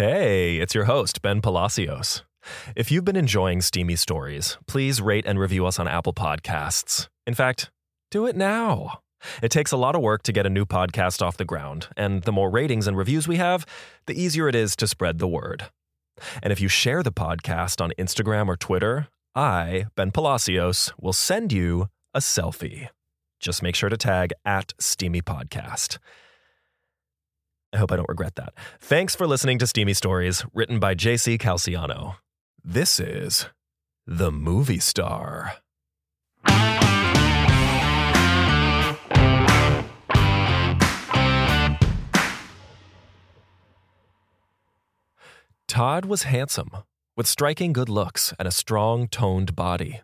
Hey, it's your host, Ben Palacios. If you've been enjoying Steamy Stories, please rate and review us on Apple Podcasts. In fact, do it now. It takes a lot of work to get a new podcast off the ground, and the more ratings and reviews we have, the easier it is to spread the word. And if you share the podcast on Instagram or Twitter, I, Ben Palacios, will send you a selfie. Just make sure to tag at Steamy Podcast. Hope I don't regret that. Thanks for listening to Steamy Stories, written by JC Calciano. This is The Movie Star. Todd was handsome, with striking good looks and a strong, toned body.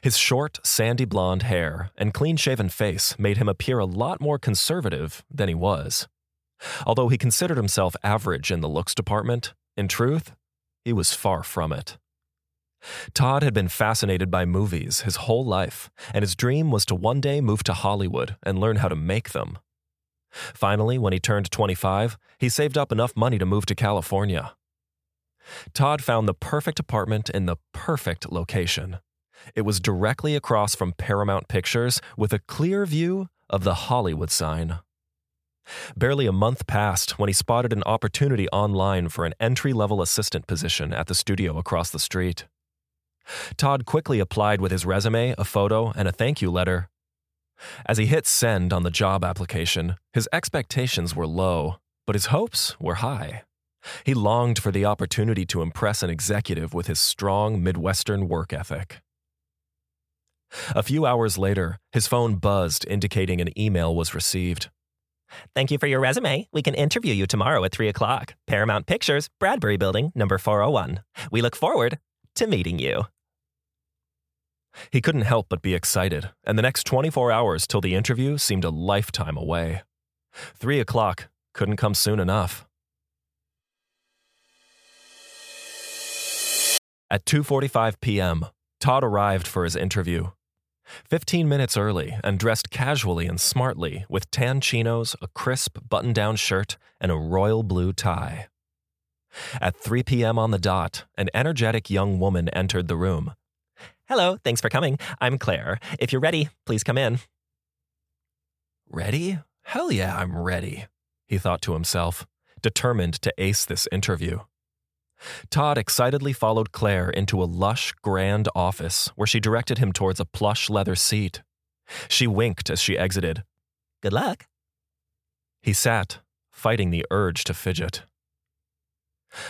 His short, sandy blonde hair and clean shaven face made him appear a lot more conservative than he was. Although he considered himself average in the looks department, in truth, he was far from it. Todd had been fascinated by movies his whole life, and his dream was to one day move to Hollywood and learn how to make them. Finally, when he turned 25, he saved up enough money to move to California. Todd found the perfect apartment in the perfect location. It was directly across from Paramount Pictures with a clear view of the Hollywood sign. Barely a month passed when he spotted an opportunity online for an entry level assistant position at the studio across the street. Todd quickly applied with his resume, a photo, and a thank you letter. As he hit send on the job application, his expectations were low, but his hopes were high. He longed for the opportunity to impress an executive with his strong Midwestern work ethic. A few hours later, his phone buzzed, indicating an email was received. Thank you for your resume. We can interview you tomorrow at 3 o'clock. Paramount Pictures, Bradbury Building, number 401. We look forward to meeting you. He couldn't help but be excited, and the next 24 hours till the interview seemed a lifetime away. 3 o'clock couldn't come soon enough. At 2:45 p.m., Todd arrived for his interview. 15 minutes early and dressed casually and smartly with tan chinos, a crisp button down shirt, and a royal blue tie. At 3 p.m. on the dot, an energetic young woman entered the room. Hello, thanks for coming. I'm Claire. If you're ready, please come in. Ready? Hell yeah, I'm ready, he thought to himself, determined to ace this interview. Todd excitedly followed Claire into a lush, grand office where she directed him towards a plush leather seat. She winked as she exited. Good luck. He sat, fighting the urge to fidget.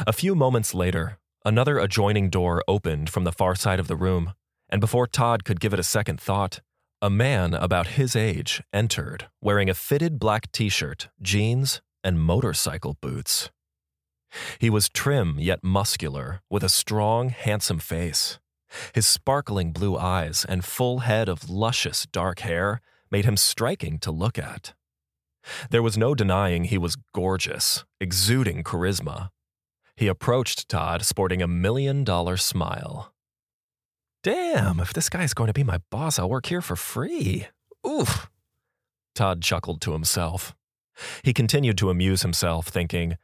A few moments later, another adjoining door opened from the far side of the room, and before Todd could give it a second thought, a man about his age entered wearing a fitted black t shirt, jeans, and motorcycle boots. He was trim yet muscular, with a strong, handsome face. His sparkling blue eyes and full head of luscious dark hair made him striking to look at. There was no denying he was gorgeous, exuding charisma. He approached Todd sporting a million dollar smile. Damn, if this guy's going to be my boss, I'll work here for free. Oof. Todd chuckled to himself. He continued to amuse himself, thinking,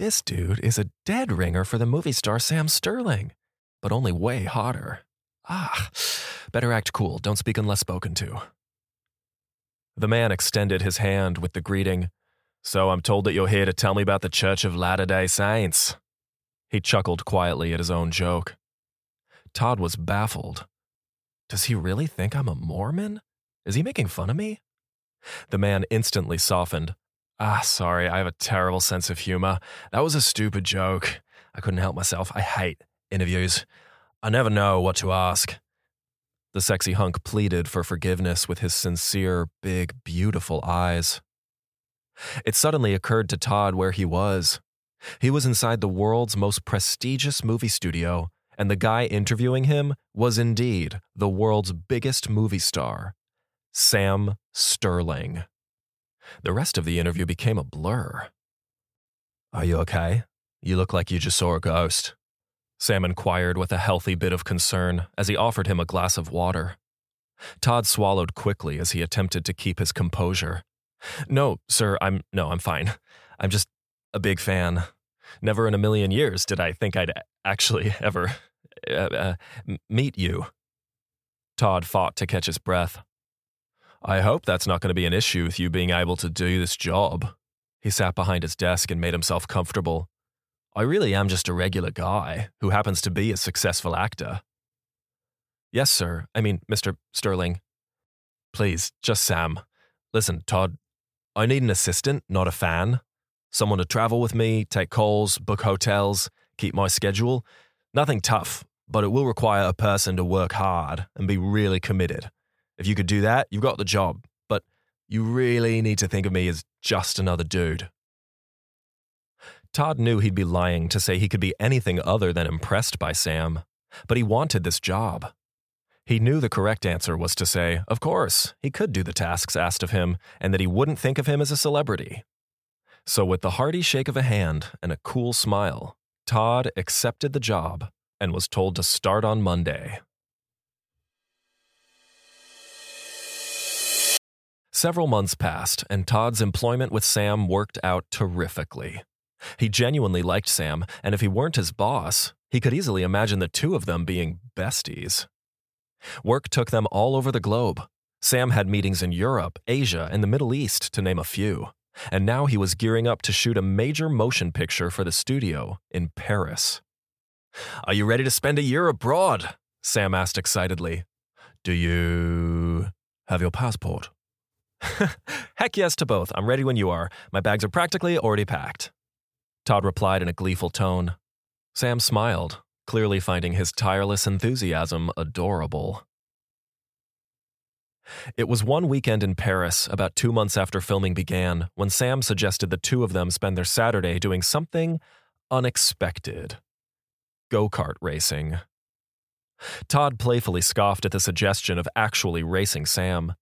this dude is a dead ringer for the movie star Sam Sterling, but only way hotter. Ah, better act cool, don't speak unless spoken to. The man extended his hand with the greeting, So I'm told that you're here to tell me about the Church of Latter day Saints. He chuckled quietly at his own joke. Todd was baffled. Does he really think I'm a Mormon? Is he making fun of me? The man instantly softened, Ah, sorry, I have a terrible sense of humor. That was a stupid joke. I couldn't help myself. I hate interviews. I never know what to ask. The sexy hunk pleaded for forgiveness with his sincere, big, beautiful eyes. It suddenly occurred to Todd where he was. He was inside the world's most prestigious movie studio, and the guy interviewing him was indeed the world's biggest movie star, Sam Sterling. The rest of the interview became a blur. Are you okay? You look like you just saw a ghost. Sam inquired with a healthy bit of concern as he offered him a glass of water. Todd swallowed quickly as he attempted to keep his composure. No, sir, I'm no, I'm fine. I'm just a big fan. Never in a million years did I think I'd actually ever uh, uh, meet you. Todd fought to catch his breath. I hope that's not going to be an issue with you being able to do this job. He sat behind his desk and made himself comfortable. I really am just a regular guy who happens to be a successful actor. Yes, sir. I mean, Mr. Sterling. Please, just Sam. Listen, Todd, I need an assistant, not a fan. Someone to travel with me, take calls, book hotels, keep my schedule. Nothing tough, but it will require a person to work hard and be really committed. If you could do that, you've got the job, but you really need to think of me as just another dude. Todd knew he'd be lying to say he could be anything other than impressed by Sam, but he wanted this job. He knew the correct answer was to say, of course, he could do the tasks asked of him, and that he wouldn't think of him as a celebrity. So, with the hearty shake of a hand and a cool smile, Todd accepted the job and was told to start on Monday. Several months passed, and Todd's employment with Sam worked out terrifically. He genuinely liked Sam, and if he weren't his boss, he could easily imagine the two of them being besties. Work took them all over the globe. Sam had meetings in Europe, Asia, and the Middle East, to name a few. And now he was gearing up to shoot a major motion picture for the studio in Paris. Are you ready to spend a year abroad? Sam asked excitedly. Do you have your passport? Heck yes to both. I'm ready when you are. My bags are practically already packed. Todd replied in a gleeful tone. Sam smiled, clearly finding his tireless enthusiasm adorable. It was one weekend in Paris, about two months after filming began, when Sam suggested the two of them spend their Saturday doing something unexpected go kart racing. Todd playfully scoffed at the suggestion of actually racing Sam.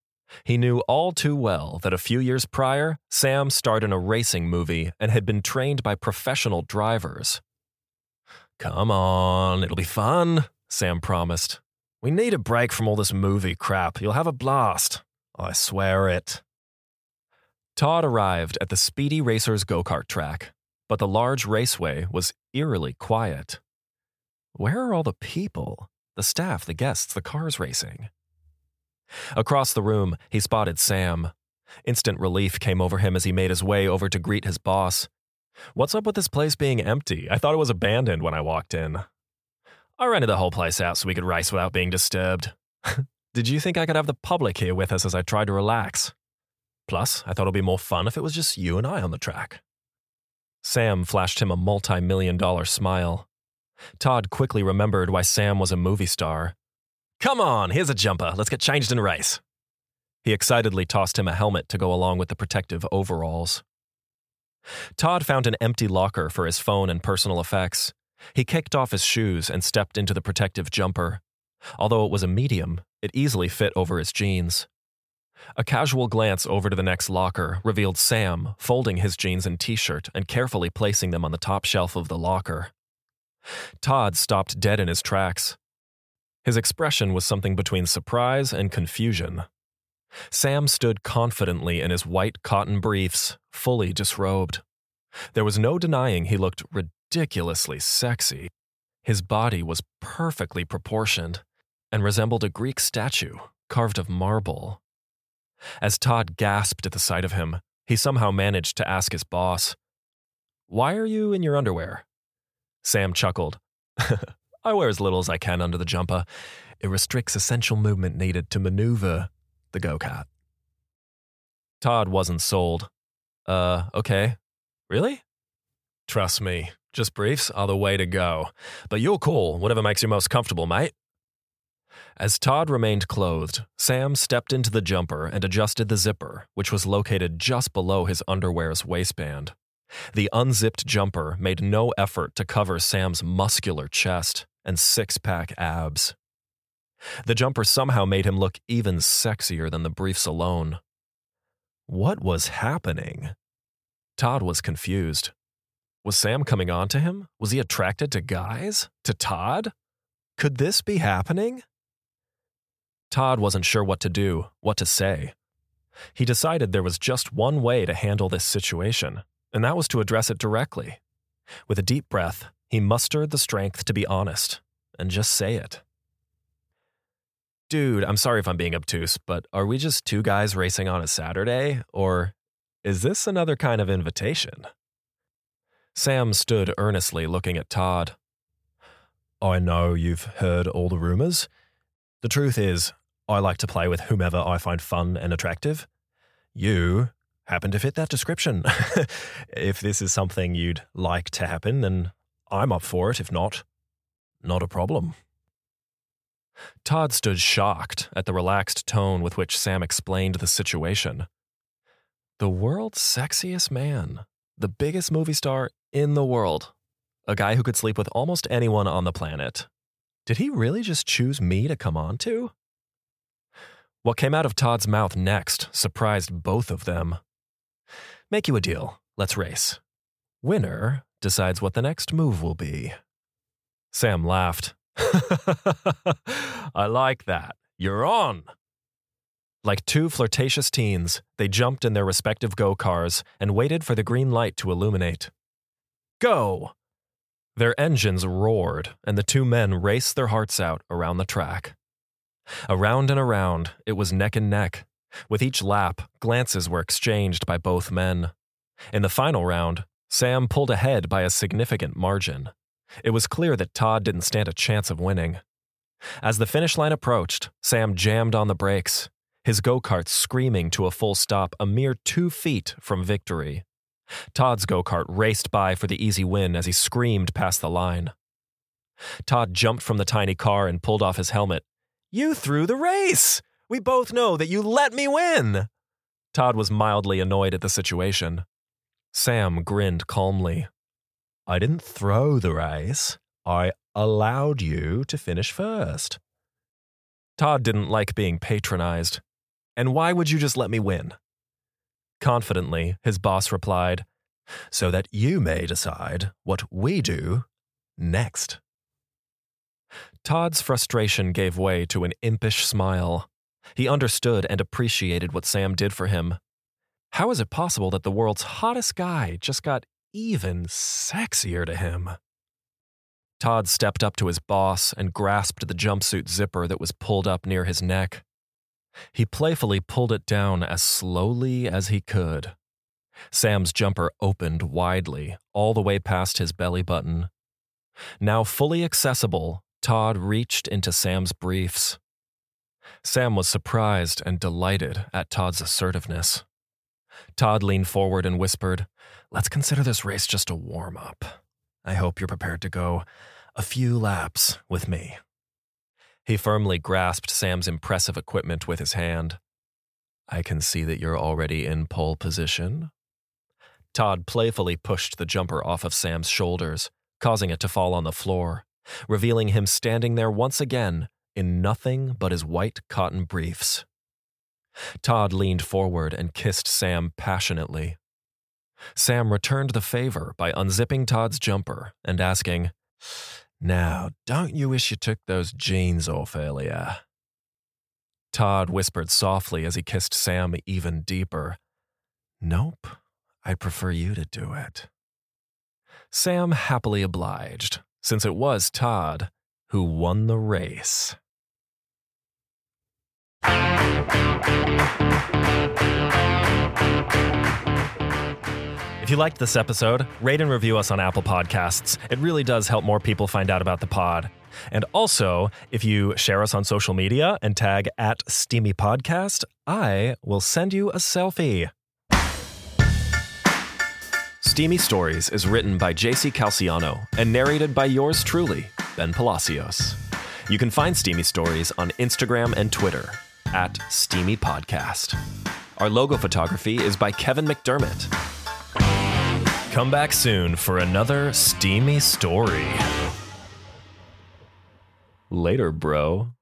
He knew all too well that a few years prior, Sam starred in a racing movie and had been trained by professional drivers. Come on, it'll be fun, Sam promised. We need a break from all this movie crap. You'll have a blast. I swear it. Todd arrived at the Speedy Racers go kart track, but the large raceway was eerily quiet. Where are all the people? The staff, the guests, the cars racing? Across the room, he spotted Sam. Instant relief came over him as he made his way over to greet his boss. What's up with this place being empty? I thought it was abandoned when I walked in. I rented the whole place out so we could race without being disturbed. Did you think I could have the public here with us as I tried to relax? Plus, I thought it'd be more fun if it was just you and I on the track. Sam flashed him a multi million dollar smile. Todd quickly remembered why Sam was a movie star Come on, here's a jumper. Let's get changed and race. He excitedly tossed him a helmet to go along with the protective overalls. Todd found an empty locker for his phone and personal effects. He kicked off his shoes and stepped into the protective jumper. Although it was a medium, it easily fit over his jeans. A casual glance over to the next locker revealed Sam folding his jeans and t shirt and carefully placing them on the top shelf of the locker. Todd stopped dead in his tracks. His expression was something between surprise and confusion. Sam stood confidently in his white cotton briefs, fully disrobed. There was no denying he looked ridiculously sexy. His body was perfectly proportioned and resembled a Greek statue carved of marble. As Todd gasped at the sight of him, he somehow managed to ask his boss, Why are you in your underwear? Sam chuckled. I wear as little as I can under the jumper. It restricts essential movement needed to maneuver the go kart. Todd wasn't sold. Uh, okay. Really? Trust me, just briefs are the way to go. But you're cool, whatever makes you most comfortable, mate. As Todd remained clothed, Sam stepped into the jumper and adjusted the zipper, which was located just below his underwear's waistband. The unzipped jumper made no effort to cover Sam's muscular chest and six pack abs. The jumper somehow made him look even sexier than the briefs alone. What was happening? Todd was confused. Was Sam coming on to him? Was he attracted to guys? To Todd? Could this be happening? Todd wasn't sure what to do, what to say. He decided there was just one way to handle this situation and that was to address it directly. With a deep breath, he mustered the strength to be honest and just say it. Dude, I'm sorry if I'm being obtuse, but are we just two guys racing on a Saturday? Or is this another kind of invitation? Sam stood earnestly looking at Todd. I know you've heard all the rumors. The truth is, I like to play with whomever I find fun and attractive. You happen to fit that description. if this is something you'd like to happen, then I'm up for it. If not, not a problem. Todd stood shocked at the relaxed tone with which Sam explained the situation. The world's sexiest man, the biggest movie star in the world, a guy who could sleep with almost anyone on the planet. Did he really just choose me to come on to? What came out of Todd's mouth next surprised both of them. Make you a deal. Let's race. Winner decides what the next move will be. Sam laughed. I like that. You're on. Like two flirtatious teens, they jumped in their respective go cars and waited for the green light to illuminate. Go! Their engines roared, and the two men raced their hearts out around the track. Around and around, it was neck and neck. With each lap, glances were exchanged by both men. In the final round, Sam pulled ahead by a significant margin. It was clear that Todd didn't stand a chance of winning. As the finish line approached, Sam jammed on the brakes, his go kart screaming to a full stop a mere two feet from victory. Todd's go kart raced by for the easy win as he screamed past the line. Todd jumped from the tiny car and pulled off his helmet. You threw the race! We both know that you let me win! Todd was mildly annoyed at the situation. Sam grinned calmly. I didn't throw the race. I allowed you to finish first. Todd didn't like being patronized. And why would you just let me win? Confidently, his boss replied, So that you may decide what we do next. Todd's frustration gave way to an impish smile. He understood and appreciated what Sam did for him. How is it possible that the world's hottest guy just got even sexier to him? Todd stepped up to his boss and grasped the jumpsuit zipper that was pulled up near his neck. He playfully pulled it down as slowly as he could. Sam's jumper opened widely, all the way past his belly button. Now fully accessible, Todd reached into Sam's briefs. Sam was surprised and delighted at Todd's assertiveness. Todd leaned forward and whispered, Let's consider this race just a warm up. I hope you're prepared to go a few laps with me. He firmly grasped Sam's impressive equipment with his hand. I can see that you're already in pole position. Todd playfully pushed the jumper off of Sam's shoulders, causing it to fall on the floor, revealing him standing there once again in nothing but his white cotton briefs. Todd leaned forward and kissed Sam passionately. Sam returned the favor by unzipping Todd's jumper and asking, now, don't you wish you took those jeans off earlier? Todd whispered softly as he kissed Sam even deeper. Nope, I'd prefer you to do it. Sam happily obliged, since it was Todd who won the race. If you liked this episode, rate and review us on Apple Podcasts. It really does help more people find out about the pod. And also, if you share us on social media and tag at Steamy Podcast, I will send you a selfie. Steamy Stories is written by JC Calciano and narrated by yours truly, Ben Palacios. You can find Steamy Stories on Instagram and Twitter at Steamy Podcast. Our logo photography is by Kevin McDermott. Come back soon for another steamy story. Later, bro.